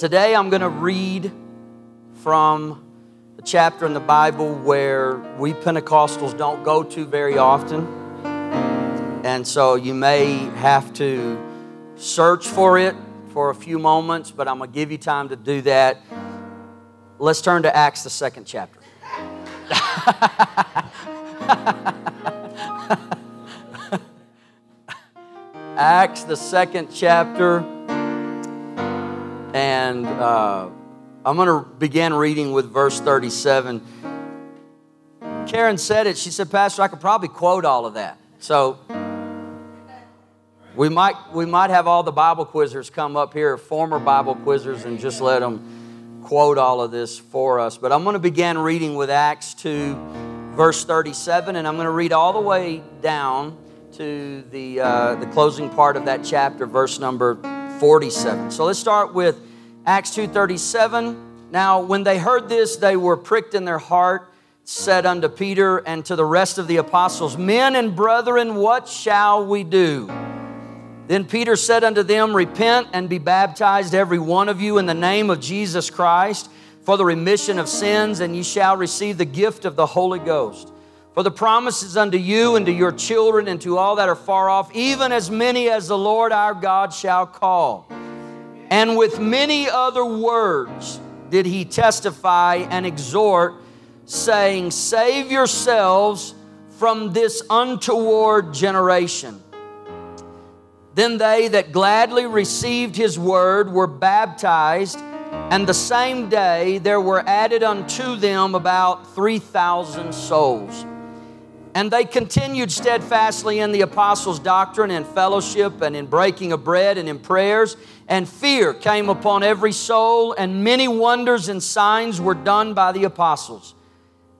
Today I'm going to read from a chapter in the Bible where we Pentecostals don't go to very often. And so you may have to search for it for a few moments, but I'm going to give you time to do that. Let's turn to Acts, the second chapter. Acts, the second chapter. And uh, I'm going to begin reading with verse 37. Karen said it. She said, Pastor, I could probably quote all of that. So we might, we might have all the Bible quizzers come up here, former Bible quizzers, and just let them quote all of this for us. But I'm going to begin reading with Acts 2, verse 37, and I'm going to read all the way down to the, uh, the closing part of that chapter, verse number 47. So let's start with Acts 2:37. Now, when they heard this, they were pricked in their heart, said unto Peter and to the rest of the apostles, Men and brethren, what shall we do? Then Peter said unto them, Repent and be baptized, every one of you, in the name of Jesus Christ, for the remission of sins, and ye shall receive the gift of the Holy Ghost. For the promise is unto you and to your children and to all that are far off, even as many as the Lord our God shall call. And with many other words did he testify and exhort, saying, Save yourselves from this untoward generation. Then they that gladly received his word were baptized, and the same day there were added unto them about 3,000 souls. And they continued steadfastly in the apostles' doctrine and fellowship and in breaking of bread and in prayers. And fear came upon every soul, and many wonders and signs were done by the apostles.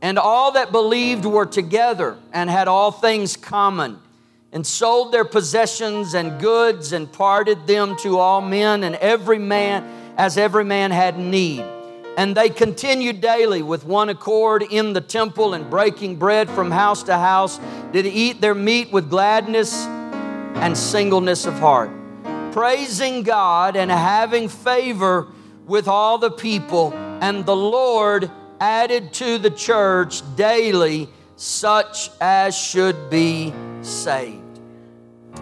And all that believed were together and had all things common, and sold their possessions and goods and parted them to all men, and every man as every man had need. And they continued daily with one accord in the temple and breaking bread from house to house, did eat their meat with gladness and singleness of heart, praising God and having favor with all the people. And the Lord added to the church daily such as should be saved.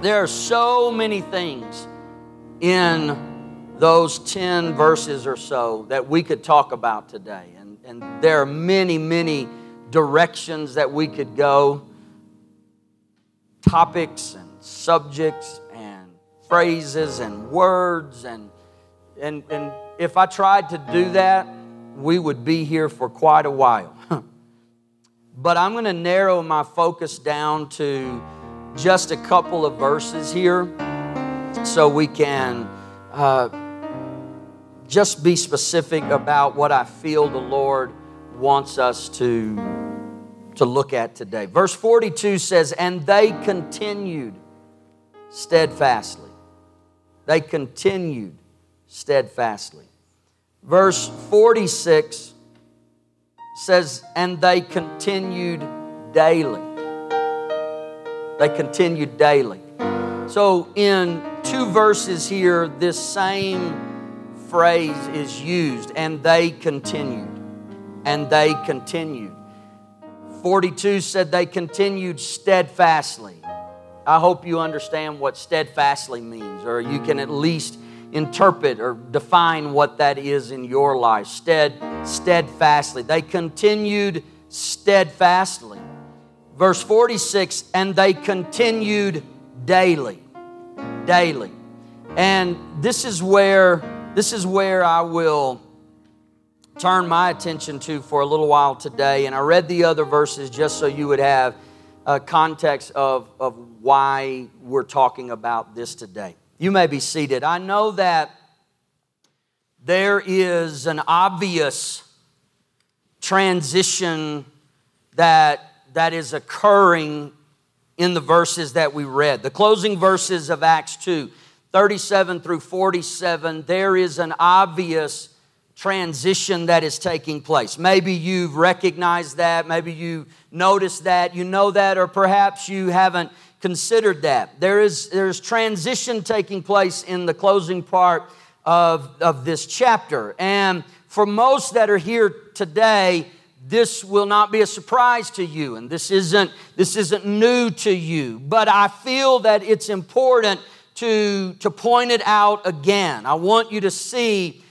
There are so many things in those 10 verses or so that we could talk about today. And, and there are many, many directions that we could go, topics and subjects and phrases and words. And, and, and if I tried to do that, we would be here for quite a while. but I'm going to narrow my focus down to just a couple of verses here so we can. Uh, just be specific about what I feel the Lord wants us to, to look at today. Verse 42 says, And they continued steadfastly. They continued steadfastly. Verse 46 says, And they continued daily. They continued daily. So, in two verses here, this same phrase is used, and they continued. And they continued. 42 said they continued steadfastly. I hope you understand what steadfastly means, or you can at least interpret or define what that is in your life. Stead, steadfastly. They continued steadfastly. Verse 46 and they continued daily. Daily. And this is where this is where I will turn my attention to for a little while today. And I read the other verses just so you would have a context of, of why we're talking about this today. You may be seated. I know that there is an obvious transition that, that is occurring in the verses that we read. The closing verses of Acts 2 37 through 47, there is an obvious transition that is taking place. Maybe you've recognized that, maybe you noticed that, you know that, or perhaps you haven't considered that. There is there's transition taking place in the closing part of, of this chapter. And for most that are here today, this will not be a surprise to you and this isn't this isn't new to you but i feel that it's important to to point it out again. I want you to see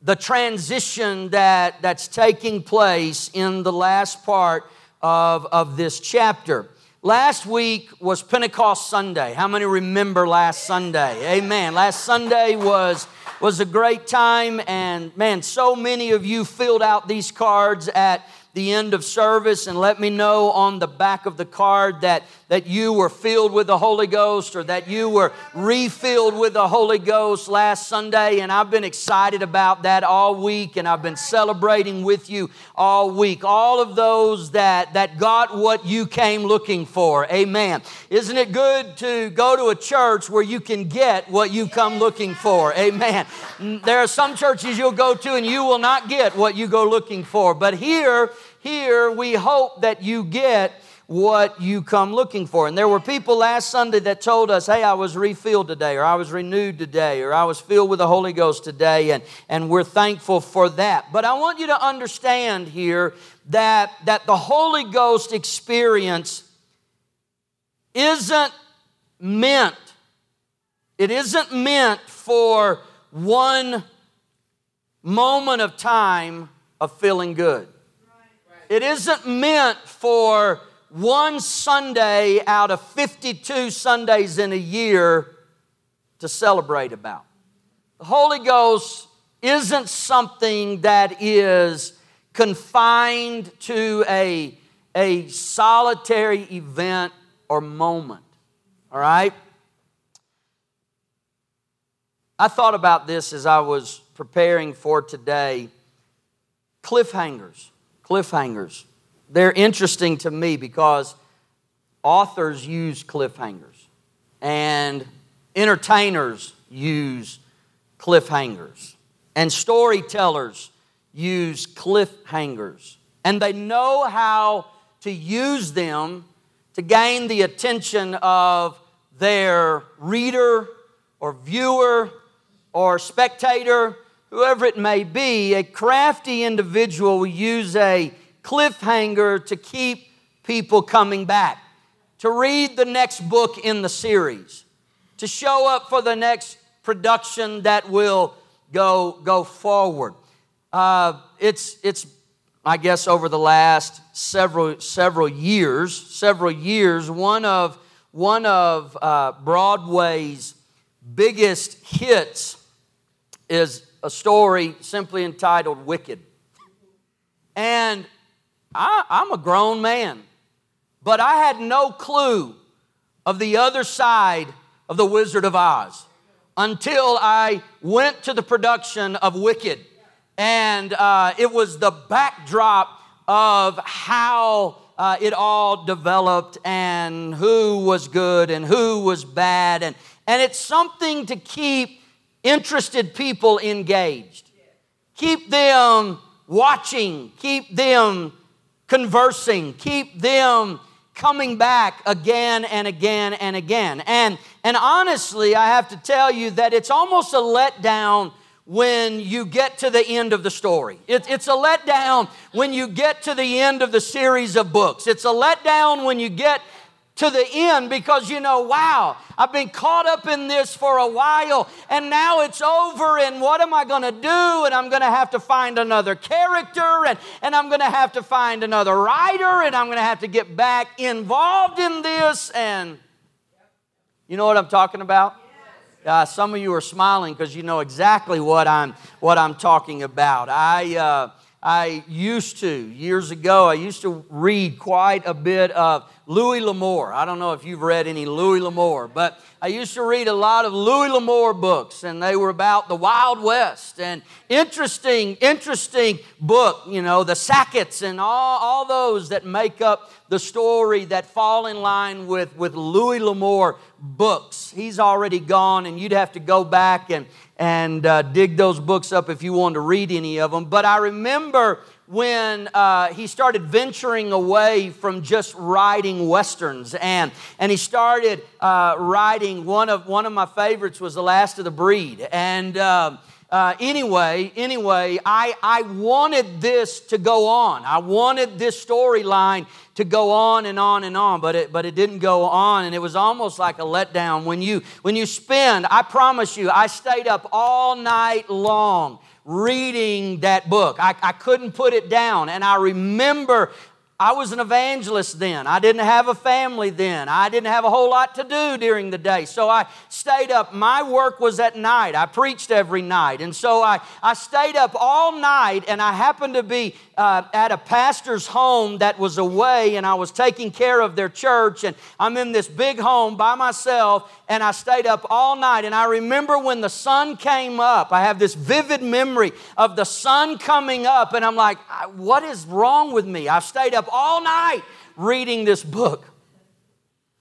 the transition that that's taking place in the last part of of this chapter. Last week was pentecost sunday. How many remember last sunday? Amen. Last sunday was was a great time and man so many of you filled out these cards at the end of service and let me know on the back of the card that, that you were filled with the Holy Ghost or that you were refilled with the Holy Ghost last Sunday. And I've been excited about that all week and I've been celebrating with you all week. All of those that, that got what you came looking for. Amen. Isn't it good to go to a church where you can get what you come looking for? Amen. Mm, there are some churches you'll go to and you will not get what you go looking for. But here, here, we hope that you get what you come looking for. And there were people last Sunday that told us, hey, I was refilled today, or I was renewed today, or I was filled with the Holy Ghost today, and, and we're thankful for that. But I want you to understand here that, that the Holy Ghost experience isn't meant, it isn't meant for one moment of time of feeling good. It isn't meant for one Sunday out of 52 Sundays in a year to celebrate about. The Holy Ghost isn't something that is confined to a, a solitary event or moment. All right? I thought about this as I was preparing for today cliffhangers cliffhangers. They're interesting to me because authors use cliffhangers and entertainers use cliffhangers and storytellers use cliffhangers. And they know how to use them to gain the attention of their reader or viewer or spectator whoever it may be, a crafty individual will use a cliffhanger to keep people coming back, to read the next book in the series, to show up for the next production that will go, go forward. Uh, it's, it's, I guess, over the last several, several years, several years, one of, one of uh, Broadway's biggest hits is a story simply entitled Wicked. And I, I'm a grown man, but I had no clue of the other side of The Wizard of Oz until I went to the production of Wicked. And uh, it was the backdrop of how uh, it all developed and who was good and who was bad. And, and it's something to keep interested people engaged. Keep them watching, keep them conversing, keep them coming back again and again and again. And, and honestly, I have to tell you that it's almost a letdown when you get to the end of the story. It, it's a letdown when you get to the end of the series of books. It's a letdown when you get to the end because you know, wow, I've been caught up in this for a while and now it's over and what am I going to do? And I'm going to have to find another character and, and I'm going to have to find another writer and I'm going to have to get back involved in this. And you know what I'm talking about? Uh, some of you are smiling because you know exactly what I'm, what I'm talking about. I, uh, I used to, years ago, I used to read quite a bit of Louis L'Amour. I don't know if you've read any Louis L'Amour, but I used to read a lot of Louis L'Amour books, and they were about the Wild West and interesting, interesting book, you know, the Sacketts and all, all those that make up the story that fall in line with, with Louis L'Amour books. He's already gone, and you'd have to go back and, and uh, dig those books up if you wanted to read any of them. But I remember when uh, he started venturing away from just writing westerns and, and he started uh, writing one of, one of my favorites was the last of the breed and, uh, uh, anyway, anyway, I, I wanted this to go on. I wanted this storyline to go on and on and on, but it, but it didn't go on, and it was almost like a letdown. When you, when you spend, I promise you, I stayed up all night long reading that book. I, I couldn't put it down, and I remember I was an evangelist then. I didn't have a family then. I didn't have a whole lot to do during the day. So I stayed up. My work was at night. I preached every night. And so I, I stayed up all night, and I happened to be uh, at a pastor's home that was away, and I was taking care of their church. And I'm in this big home by myself, and I stayed up all night. And I remember when the sun came up, I have this vivid memory of the sun coming up, and I'm like, what is wrong with me? I've stayed up all night reading this book.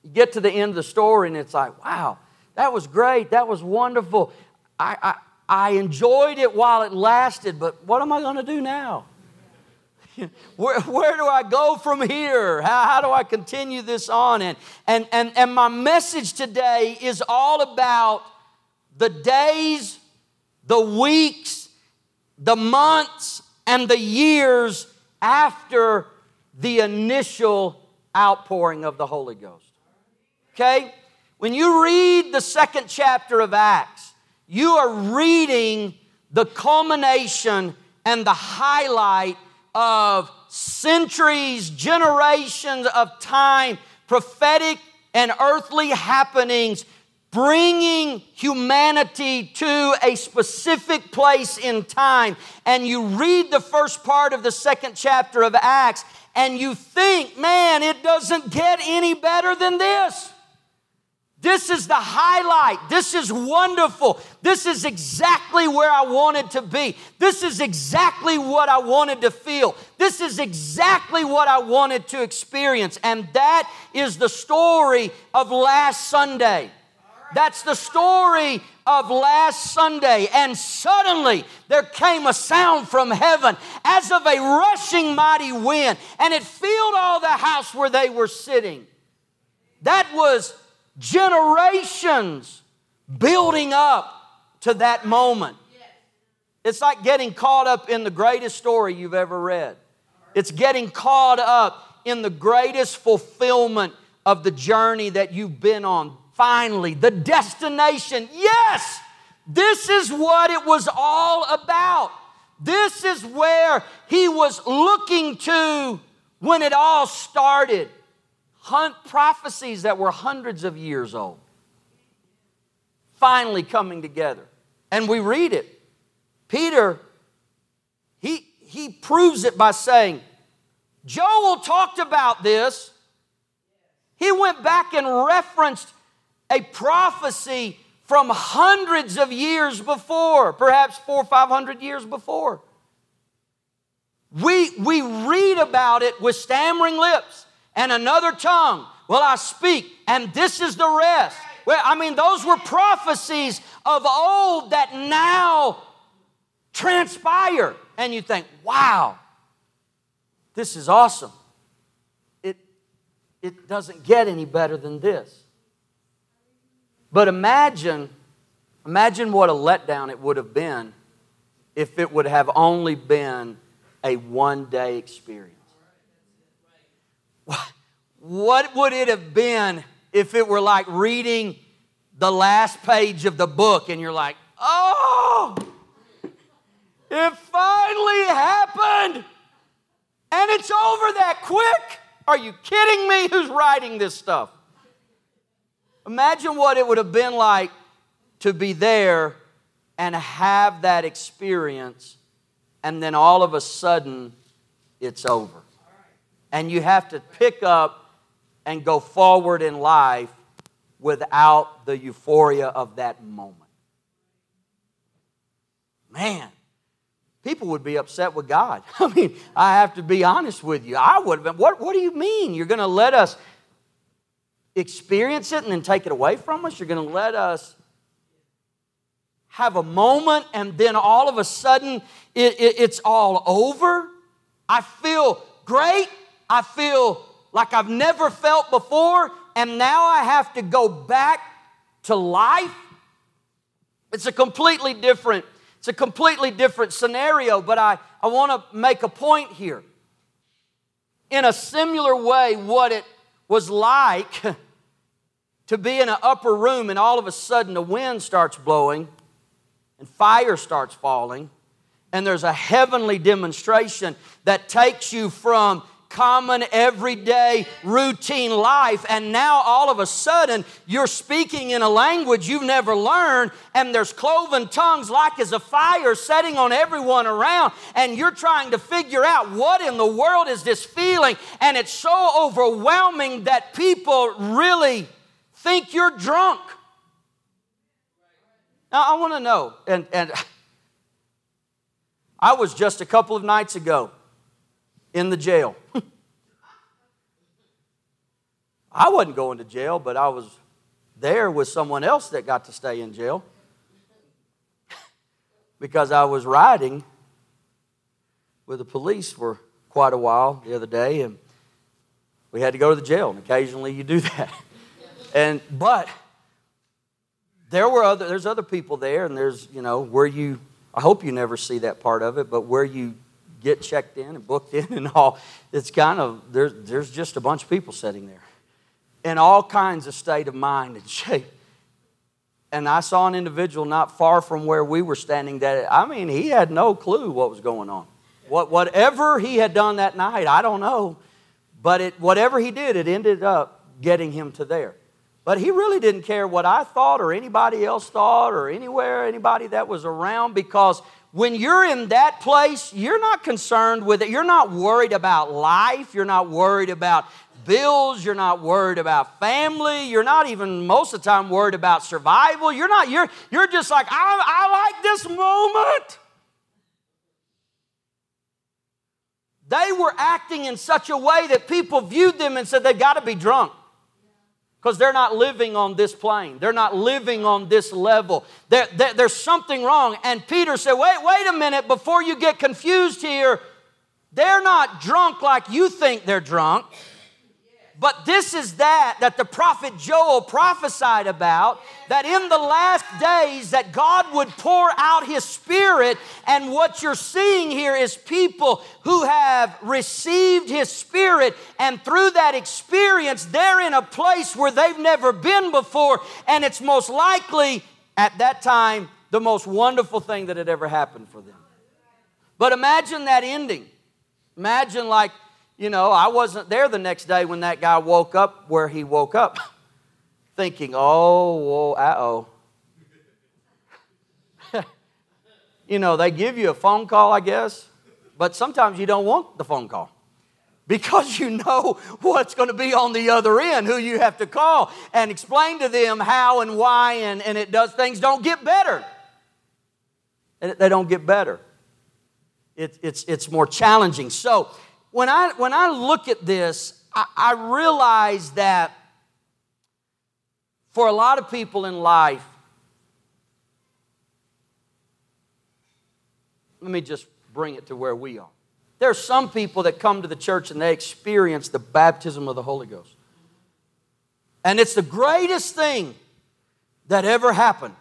You get to the end of the story, and it's like, wow, that was great. That was wonderful. I, I, I enjoyed it while it lasted, but what am I going to do now? where, where do I go from here? How, how do I continue this on? And, and, and, and my message today is all about the days, the weeks, the months, and the years after the initial outpouring of the Holy Ghost. Okay? When you read the second chapter of Acts, you are reading the culmination and the highlight of centuries, generations of time, prophetic and earthly happenings, bringing humanity to a specific place in time. And you read the first part of the second chapter of Acts, and you think, man, it doesn't get any better than this. This is the highlight. This is wonderful. This is exactly where I wanted to be. This is exactly what I wanted to feel. This is exactly what I wanted to experience. And that is the story of last Sunday. That's the story of last Sunday. And suddenly there came a sound from heaven as of a rushing mighty wind, and it filled all the house where they were sitting. That was generations building up to that moment. It's like getting caught up in the greatest story you've ever read. It's getting caught up in the greatest fulfillment of the journey that you've been on. Finally, the destination. Yes, this is what it was all about. This is where he was looking to when it all started prophecies that were hundreds of years old finally coming together. And we read it. Peter, he, he proves it by saying, Joel talked about this. He went back and referenced a prophecy from hundreds of years before, perhaps four or five hundred years before. We, we read about it with stammering lips and another tongue will I speak, and this is the rest. Well, I mean, those were prophecies of old that now transpire. And you think, wow, this is awesome. It, it doesn't get any better than this. But imagine, imagine what a letdown it would have been if it would have only been a one day experience. What would it have been if it were like reading the last page of the book and you're like, oh, it finally happened and it's over that quick? Are you kidding me? Who's writing this stuff? Imagine what it would have been like to be there and have that experience, and then all of a sudden it's over and you have to pick up and go forward in life without the euphoria of that moment. Man, people would be upset with God. I mean, I have to be honest with you. I would have been, what, what do you mean? You're going to let us experience it and then take it away from us? You're going to let us have a moment and then all of a sudden it, it, it's all over? I feel great. I feel like I've never felt before, and now I have to go back to life. It's a completely different, It's a completely different scenario, but I, I want to make a point here. In a similar way, what it was like to be in an upper room and all of a sudden the wind starts blowing and fire starts falling, and there's a heavenly demonstration that takes you from common, everyday, routine life. And now all of a sudden, you're speaking in a language you've never learned, and there's cloven tongues like as a fire setting on everyone around. And you're trying to figure out what in the world is this feeling. And it's so overwhelming that people really think you're drunk. Now, I want to know, and, and I was just a couple of nights ago in the jail. I wasn't going to jail, but I was there with someone else that got to stay in jail because I was riding with the police for quite a while the other day, and we had to go to the jail. And occasionally, you do that. and but there were other there's other people there, and there's you know where you. I hope you never see that part of it, but where you get checked in and booked in and all. It's kind of, there's, there's just a bunch of people sitting there in all kinds of state of mind and shape. And I saw an individual not far from where we were standing that, I mean, he had no clue what was going on. What, whatever he had done that night, I don't know. But it, whatever he did, it ended up getting him to there. But he really didn't care what I thought or anybody else thought or anywhere, anybody that was around because when you're in that place, you're not concerned with it. You're not worried about life. You're not worried about bills. You're not worried about family. You're not even most of the time worried about survival. You're not, you're, you're just like, I, I like this moment. They were acting in such a way that people viewed them and said, they've got to be drunk because they're not living on this plane. They're not living on this level. There, there, there's something wrong. And Peter said, Wait, wait a minute, before you get confused here, they're not drunk like you think they're drunk. But this is that that the prophet Joel prophesied about that in the last days that God would pour out his spirit and what you're seeing here is people who have received his spirit and through that experience they're in a place where they've never been before and it's most likely at that time the most wonderful thing that had ever happened for them. But imagine that ending. Imagine like you know, I wasn't there the next day when that guy woke up where he woke up, thinking, oh, uh oh. you know, they give you a phone call, I guess, but sometimes you don't want the phone call because you know what's going to be on the other end, who you have to call and explain to them how and why, and, and it does things don't get better. They don't get better. It, it's, it's more challenging. So, when I, when I look at this, I, I realize that for a lot of people in life, let me just bring it to where we are. There are some people that come to the church and they experience the baptism of the Holy Ghost. And it's the greatest thing that ever happened.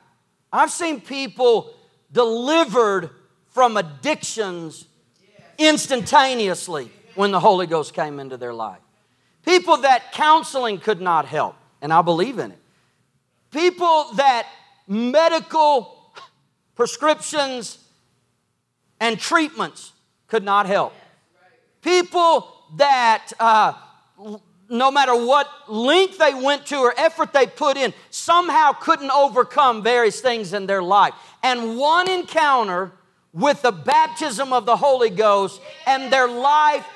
I've seen people delivered from addictions instantaneously when the Holy Ghost came into their life. People that counseling could not help, and I believe in it. People that medical prescriptions and treatments could not help. People that, uh, no matter what length they went to or effort they put in, somehow couldn't overcome various things in their life. And one encounter with the baptism of the Holy Ghost, and their life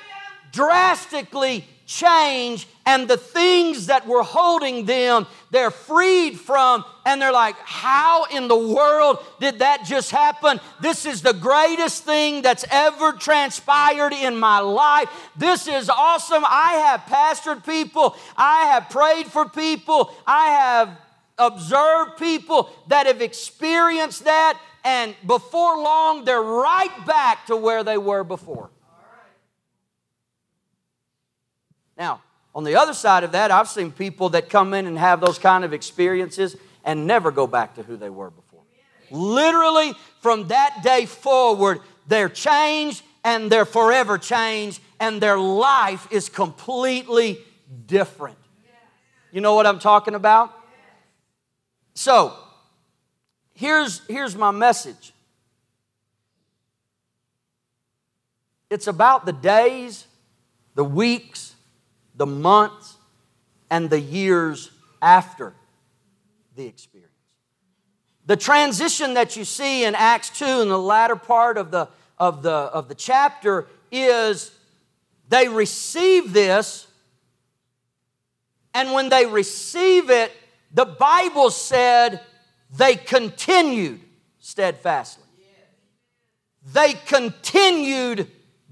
drastically change and the things that were holding them they're freed from and they're like how in the world did that just happen? This is the greatest thing that's ever transpired in my life. This is awesome. I have pastored people. I have prayed for people. I have observed people that have experienced that and before long they're right back to where they were before Now, on the other side of that, I've seen people that come in and have those kind of experiences and never go back to who they were before. Literally, from that day forward, they're changed and they're forever changed, and their life is completely different. You know what I'm talking about? So, here's, here's my message it's about the days, the weeks, the months, and the years after the experience. The transition that you see in Acts 2 in the latter part of the, of the, of the chapter is they receive this, and when they receive it, the Bible said they continued steadfastly. They continued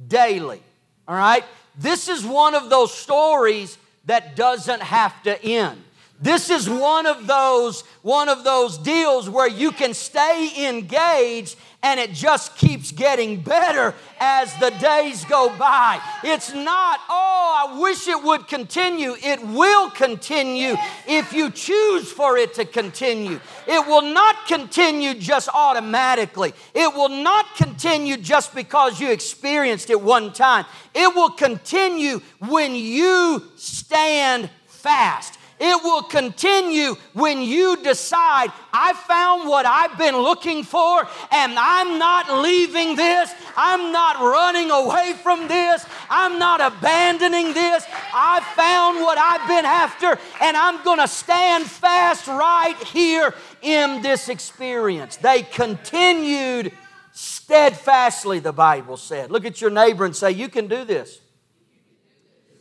daily. All right? This is one of those stories that doesn't have to end. This is one of those one of those deals where you can stay engaged and it just keeps getting better as the days go by. It's not, oh, I wish it would continue. It will continue if you choose for it to continue. It will not continue just automatically. It will not continue just because you experienced it one time. It will continue when you stand fast. It will continue when you decide, I found what I've been looking for and I'm not leaving this. I'm not running away from this. I'm not abandoning this. I found what I've been after and I'm going to stand fast right here in this experience. They continued steadfastly, the Bible said. Look at your neighbor and say, You can do this.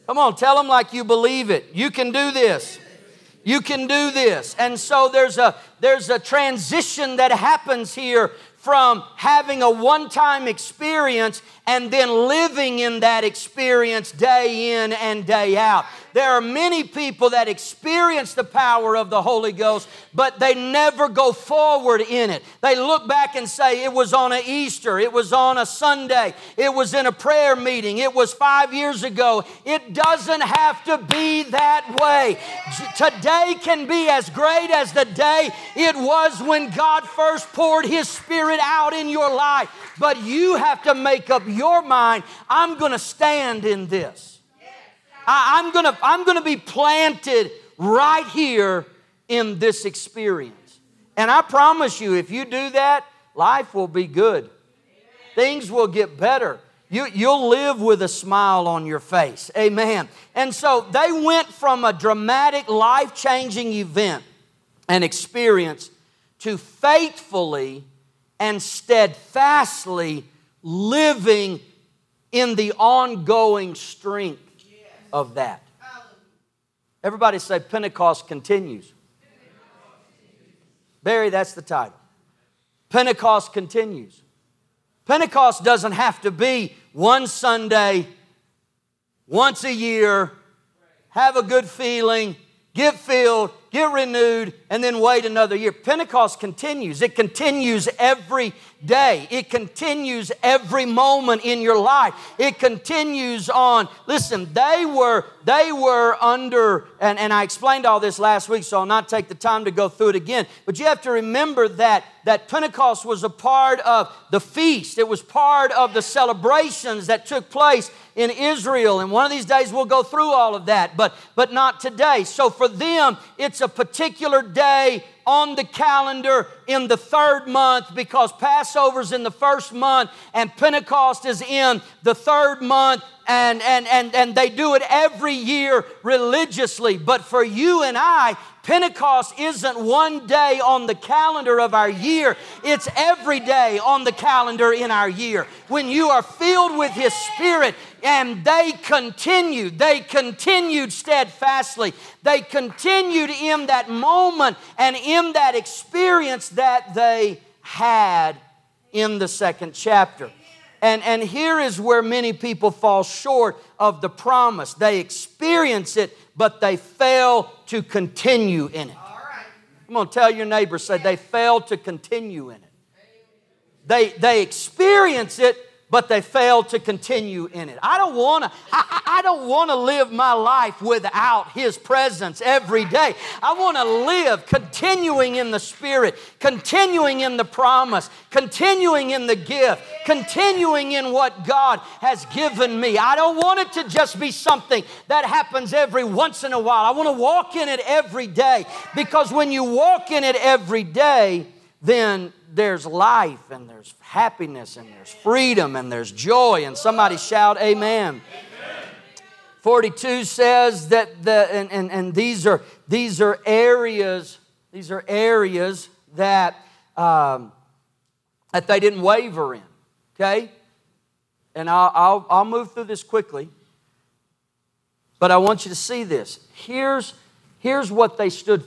Come on, tell them like you believe it. You can do this. You can do this. And so there's a there's a transition that happens here from having a one time experience and then living in that experience day in and day out. There are many people that experience the power of the Holy Ghost, but they never go forward in it. They look back and say, It was on a Easter, it was on a Sunday, it was in a prayer meeting, it was five years ago. It doesn't have to be that way. Today can be as great as the day it was when God first poured His Spirit out in your life. But you have to make up your mind I'm going to stand in this. I, am gonna, I'm gonna be planted right here in this experience. And I promise you, if you do that, life will be good. Things will get better. You, you'll live with a smile on your face. Amen. And so they went from a dramatic, life changing event and experience to faithfully and steadfastly living in the ongoing strength of that. Everybody say Pentecost continues. Barry, that's the title. Pentecost continues. Pentecost doesn't have to be one Sunday, once a year, have a good feeling, get filled, get renewed, and then wait another year. Pentecost continues. It continues every day. It continues every moment in your life. It continues on. Listen, they were they were under and, and I explained all this last week, so I'll not take the time to go through it again. But you have to remember that that Pentecost was a part of the feast. It was part of the celebrations that took place in Israel. And one of these days we'll go through all of that, but but not today. So for them, it's a particular day on the calendar in the third month because Passover's in the first month and Pentecost is in the third month and, and, and, and they do it every year religiously. But for you and I, Pentecost isn't one day on the calendar of our year, it's every day on the calendar in our year. When you are filled with His Spirit, and they continued, they continued steadfastly. They continued in that moment and in that experience that they had in the second chapter. And, and here is where many people fall short of the promise. They experience it, but they fail to continue in it. I'm going to tell your neighbor, say they fail to continue in it. They, they experience it, but they failed to continue in it. I don't want to I, I don't want to live my life without his presence every day. I want to live continuing in the spirit, continuing in the promise, continuing in the gift, continuing in what God has given me. I don't want it to just be something that happens every once in a while. I want to walk in it every day because when you walk in it every day, then there's life and there's happiness and there's freedom and there's joy. And somebody shout, Amen. 42 says that the and, and, and these are these are areas these are areas that um, that they didn't waver in okay and I'll, I'll, I'll move through this quickly but i want you to see this here's here's what they stood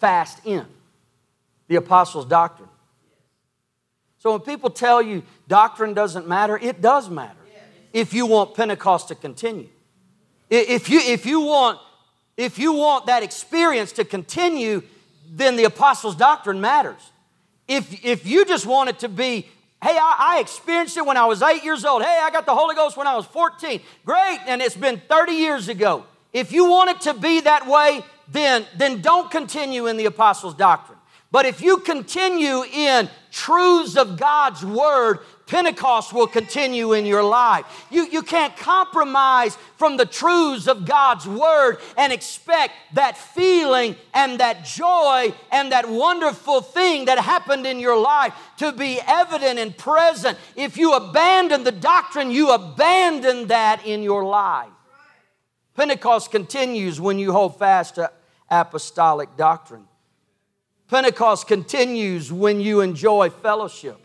fast in the apostles' doctrine. So when people tell you doctrine doesn't matter, it does matter if you want Pentecost to continue. If you, if you, want, if you want that experience to continue, then the apostles' doctrine matters. If, if you just want it to be, hey, I, I experienced it when I was eight years old. Hey, I got the Holy Ghost when I was 14. Great, and it's been 30 years ago. If you want it to be that way, then, then don't continue in the apostles' doctrine. But if you continue in truths of God's Word, Pentecost will continue in your life. You, you can't compromise from the truths of God's Word and expect that feeling and that joy and that wonderful thing that happened in your life to be evident and present. If you abandon the doctrine, you abandon that in your life. Pentecost continues when you hold fast to apostolic doctrine. Pentecost continues when you enjoy fellowship.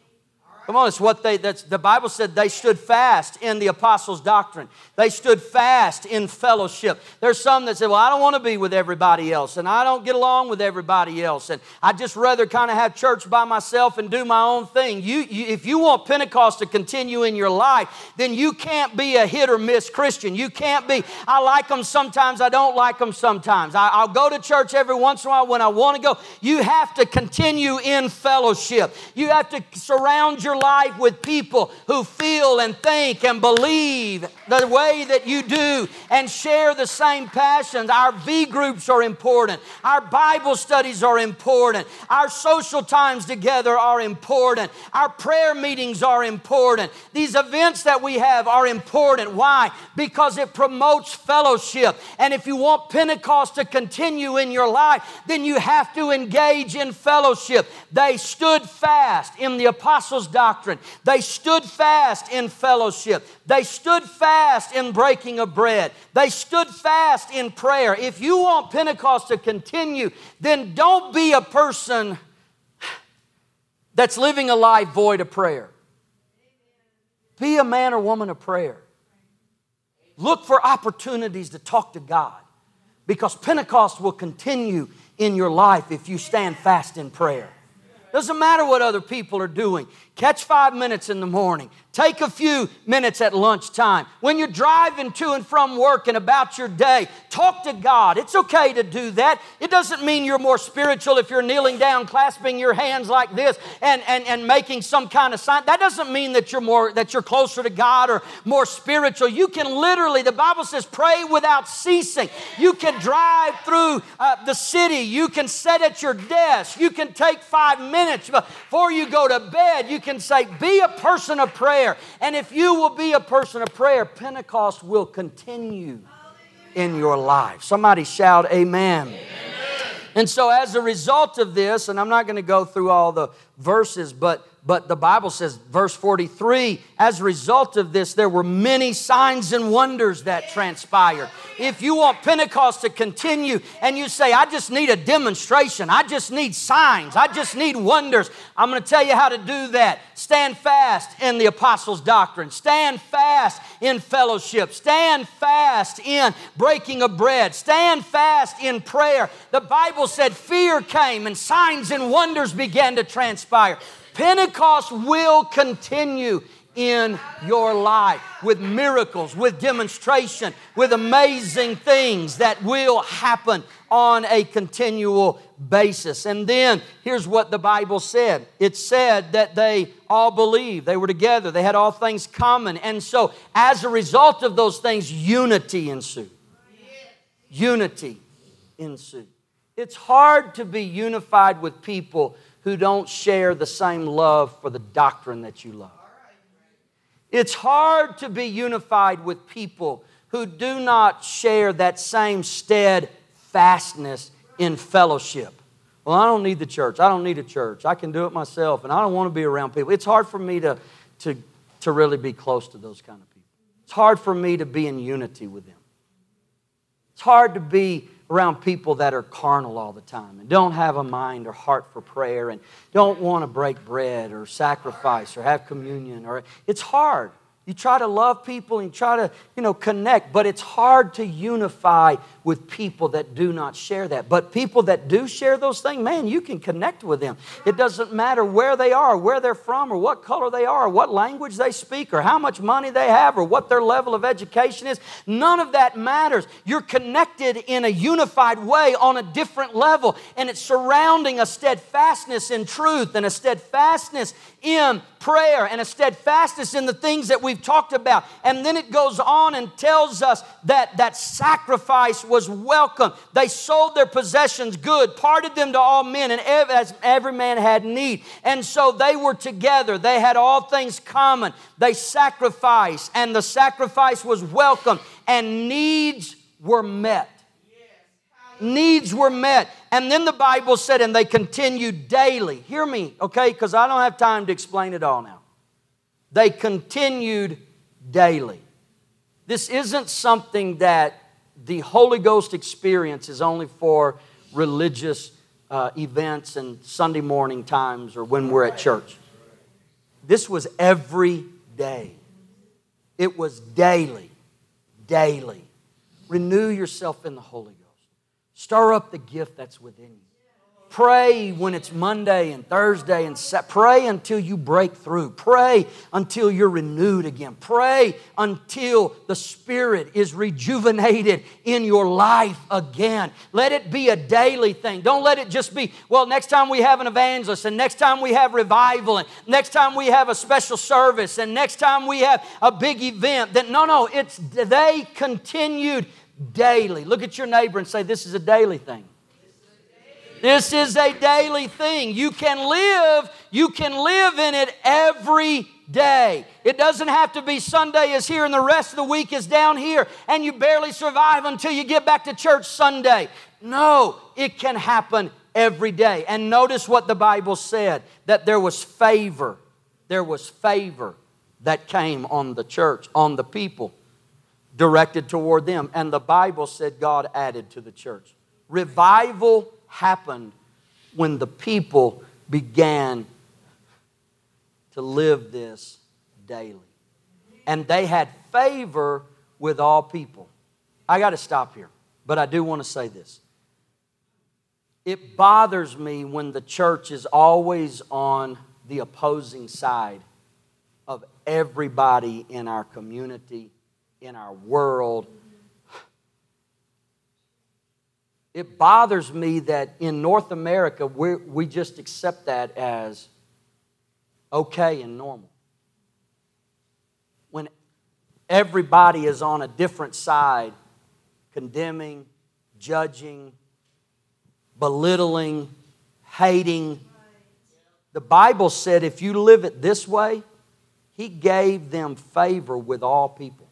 Come on, it's what they, that's, the Bible said they stood fast in the apostles' doctrine. They stood fast in fellowship. There's some that say, well, I don't want to be with everybody else, and I don't get along with everybody else, and I'd just rather kind of have church by myself and do my own thing. You, you, if you want Pentecost to continue in your life, then you can't be a hit or miss Christian. You can't be, I like them sometimes, I don't like them sometimes. I, I'll go to church every once in a while when I want to go. You have to continue in fellowship. You have to surround your life with people who feel and think and believe the way that you do and share the same passions. Our V groups are important. Our Bible studies are important. Our social times together are important. Our prayer meetings are important. These events that we have are important. Why? Because it promotes fellowship. And if you want Pentecost to continue in your life, then you have to engage in fellowship. They stood fast in the apostles' doctrine, they stood fast in fellowship, they stood fast in breaking of bread, they stood fast in prayer. If you want Pentecost to continue, then don't be a person that's living a life void of prayer. Be a man or woman of prayer. Look for opportunities to talk to God because Pentecost will continue in your life if you stand fast in prayer. Doesn't matter what other people are doing. Catch five minutes in the morning. Take a few minutes at lunchtime. When you're driving to and from work and about your day, talk to God. It's okay to do that. It doesn't mean you're more spiritual if you're kneeling down, clasping your hands like this and, and, and making some kind of sign. That doesn't mean that you're more that you're closer to God or more spiritual. You can literally, the Bible says, pray without ceasing. You can drive through uh, the city. You can sit at your desk. You can take five minutes before you go to bed. You can say, Be a person of prayer. And if you will be a person of prayer, Pentecost will continue in your life. Somebody shout, Amen. amen. And so, as a result of this, and I'm not going to go through all the verses, but but the Bible says, verse 43, as a result of this, there were many signs and wonders that transpired. If you want Pentecost to continue and you say, I just need a demonstration, I just need signs, I just need wonders, I'm going to tell you how to do that. Stand fast in the apostles' doctrine, stand fast in fellowship, stand fast in breaking of bread, stand fast in prayer. The Bible said fear came and signs and wonders began to transpire. Pentecost will continue in your life with miracles, with demonstration, with amazing things that will happen on a continual basis. And then here's what the Bible said it said that they all believed, they were together, they had all things common. And so, as a result of those things, unity ensued. Unity ensued. It's hard to be unified with people who don't share the same love for the doctrine that you love. It's hard to be unified with people who do not share that same steadfastness in fellowship. Well, I don't need the church. I don't need a church. I can do it myself, and I don't want to be around people. It's hard for me to, to, to really be close to those kind of people. It's hard for me to be in unity with them. It's hard to be around people that are carnal all the time and don't have a mind or heart for prayer and don't want to break bread or sacrifice or have communion or it's hard you try to love people and try to, you know, connect, but it's hard to unify with people that do not share that. But people that do share those things, man, you can connect with them. It doesn't matter where they are, where they're from, or what color they are, or what language they speak, or how much money they have, or what their level of education is. None of that matters. You're connected in a unified way on a different level, and it's surrounding a steadfastness in truth and a steadfastness in prayer and a steadfastness in the things that we've talked about. And then it goes on and tells us that that sacrifice was welcome. They sold their possessions good, parted them to all men, and as every man had need. And so they were together. They had all things common. They sacrificed, and the sacrifice was welcome, and needs were met needs were met. And then the Bible said, and they continued daily. Hear me, okay? Because I don't have time to explain it all now. They continued daily. This isn't something that the Holy Ghost experience is only for religious uh, events and Sunday morning times or when we're at church. This was every day. It was daily, daily. Renew yourself in the Holy Ghost. Stir up the gift that's within you. Pray when it's Monday and Thursday and pray until you break through. Pray until you're renewed again. Pray until the Spirit is rejuvenated in your life again. Let it be a daily thing. Don't let it just be, well, next time we have an evangelist and next time we have revival and next time we have a special service and next time we have a big event. That no, no, it's they continued daily. Look at your neighbor and say, This is a daily thing. This is a daily thing. You can live, you can live in it every day. It doesn't have to be Sunday is here and the rest of the week is down here and you barely survive until you get back to church Sunday. No, it can happen every day. And notice what the Bible said that there was favor. There was favor that came on the church, on the people directed toward them. And the Bible said God added to the church. Revival happened when the people began to live this daily. And they had favor with all people. I got to stop here, but I do want to say this. It bothers me when the church is always on the opposing side of everybody in our community in our world. It bothers me that in North America, we we just accept that as okay and normal. When everybody is on a different side, condemning, judging, belittling, hating. The Bible said if you live it this way, He gave them favor with all people.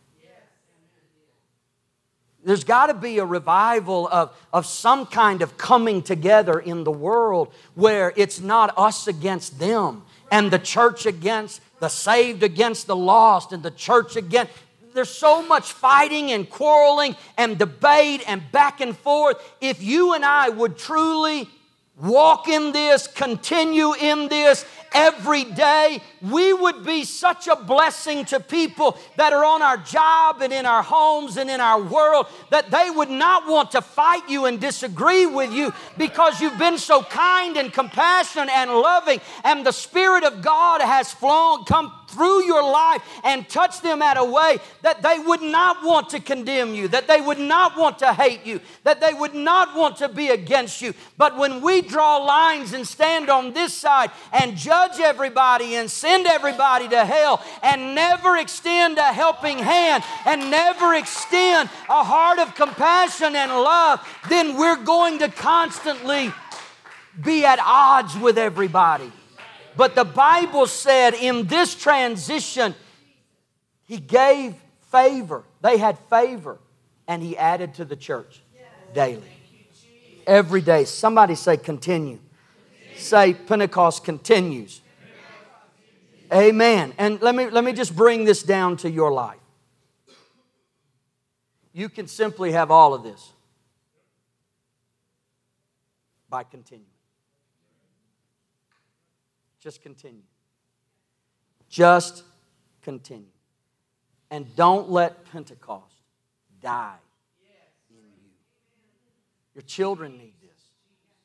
There's got to be a revival of, of some kind of coming together in the world where it's not us against them and the church against the saved against the lost and the church against. There's so much fighting and quarreling and debate and back and forth. If you and I would truly walk in this, continue in this every day, we would be such a blessing to people that are on our job and in our homes and in our world that they would not want to fight you and disagree with you because you've been so kind and compassionate and loving and the Spirit of God has flown, come through your life and touch them at a way that they would not want to condemn you, that they would not want to hate you, that they would not want to be against you. But when we draw lines and stand on this side and judge everybody and send everybody to hell and never extend a helping hand and never extend a heart of compassion and love, then we're going to constantly be at odds with everybody. But the Bible said in this transition, He gave favor. They had favor, and He added to the church daily. Every day. Somebody say, continue. Say, Pentecost continues. Amen. And let me, let me just bring this down to your life. You can simply have all of this by continuing. Just continue. Just continue. And don't let Pentecost die in you. Your children need this.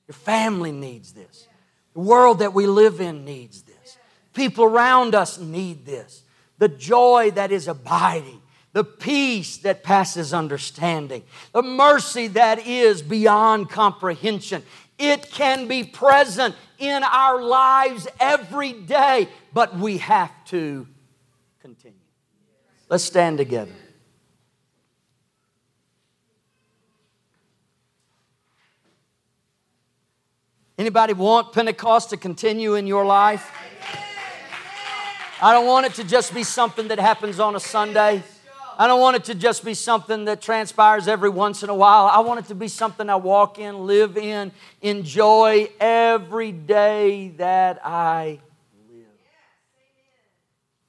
Your family needs this. The world that we live in needs this. People around us need this. The joy that is abiding, the peace that passes understanding, the mercy that is beyond comprehension. It can be present in our lives every day, but we have to continue. Let's stand together. Anybody want Pentecost to continue in your life? I don't want it to just be something that happens on a Sunday. I don't want it to just be something that transpires every once in a while. I want it to be something I walk in, live in, enjoy every day that I live.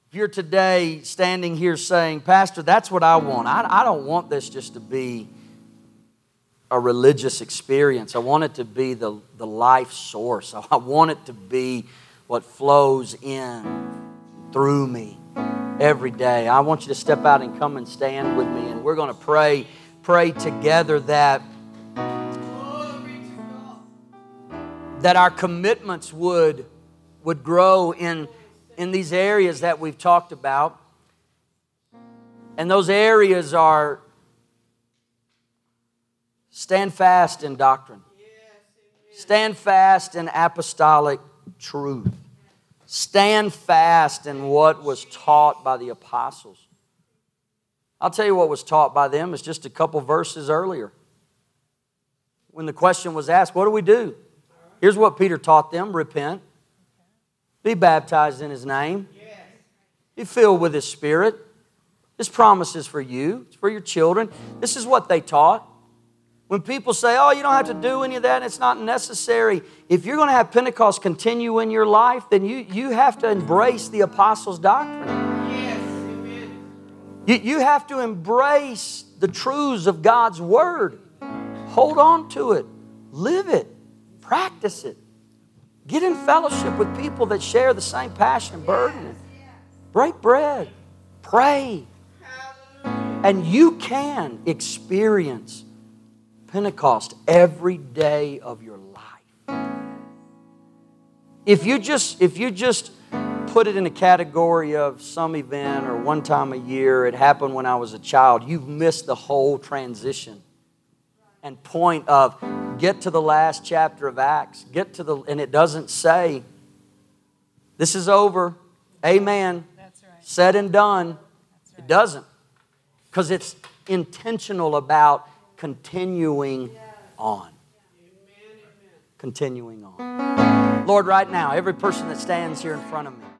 If you're today standing here saying, Pastor, that's what I want, I, I don't want this just to be a religious experience. I want it to be the, the life source. I want it to be what flows in through me every day. I want you to step out and come and stand with me, and we're going to pray, pray together that that our commitments would would grow in in these areas that we've talked about. And those areas are stand fast in doctrine. Stand fast in apostolic truth stand fast in what was taught by the apostles. I'll tell you what was taught by them is just a couple verses earlier. When the question was asked, What do we do? Here's what Peter taught them repent, be baptized in his name, be filled with his spirit. This promise is for you, it's for your children. This is what they taught. When people say, oh, you don't have to do any of that, it's not necessary. If you're going to have Pentecost continue in your life, then you, you have to embrace the apostles' doctrine. Yes. You, you have to embrace the truths of God's Word. Hold on to it, live it, practice it. Get in fellowship with people that share the same passion and burden. Break bread, pray, and you can experience Pentecost every day of your life. If you just if you just put it in a category of some event or one time a year, it happened when I was a child, you've missed the whole transition and point of get to the last chapter of Acts, get to the and it doesn't say this is over. Amen. That's right. Said and done. Right. It doesn't. Because it's intentional about continuing on. Continuing on. Lord, right now, every person that stands here in front of me,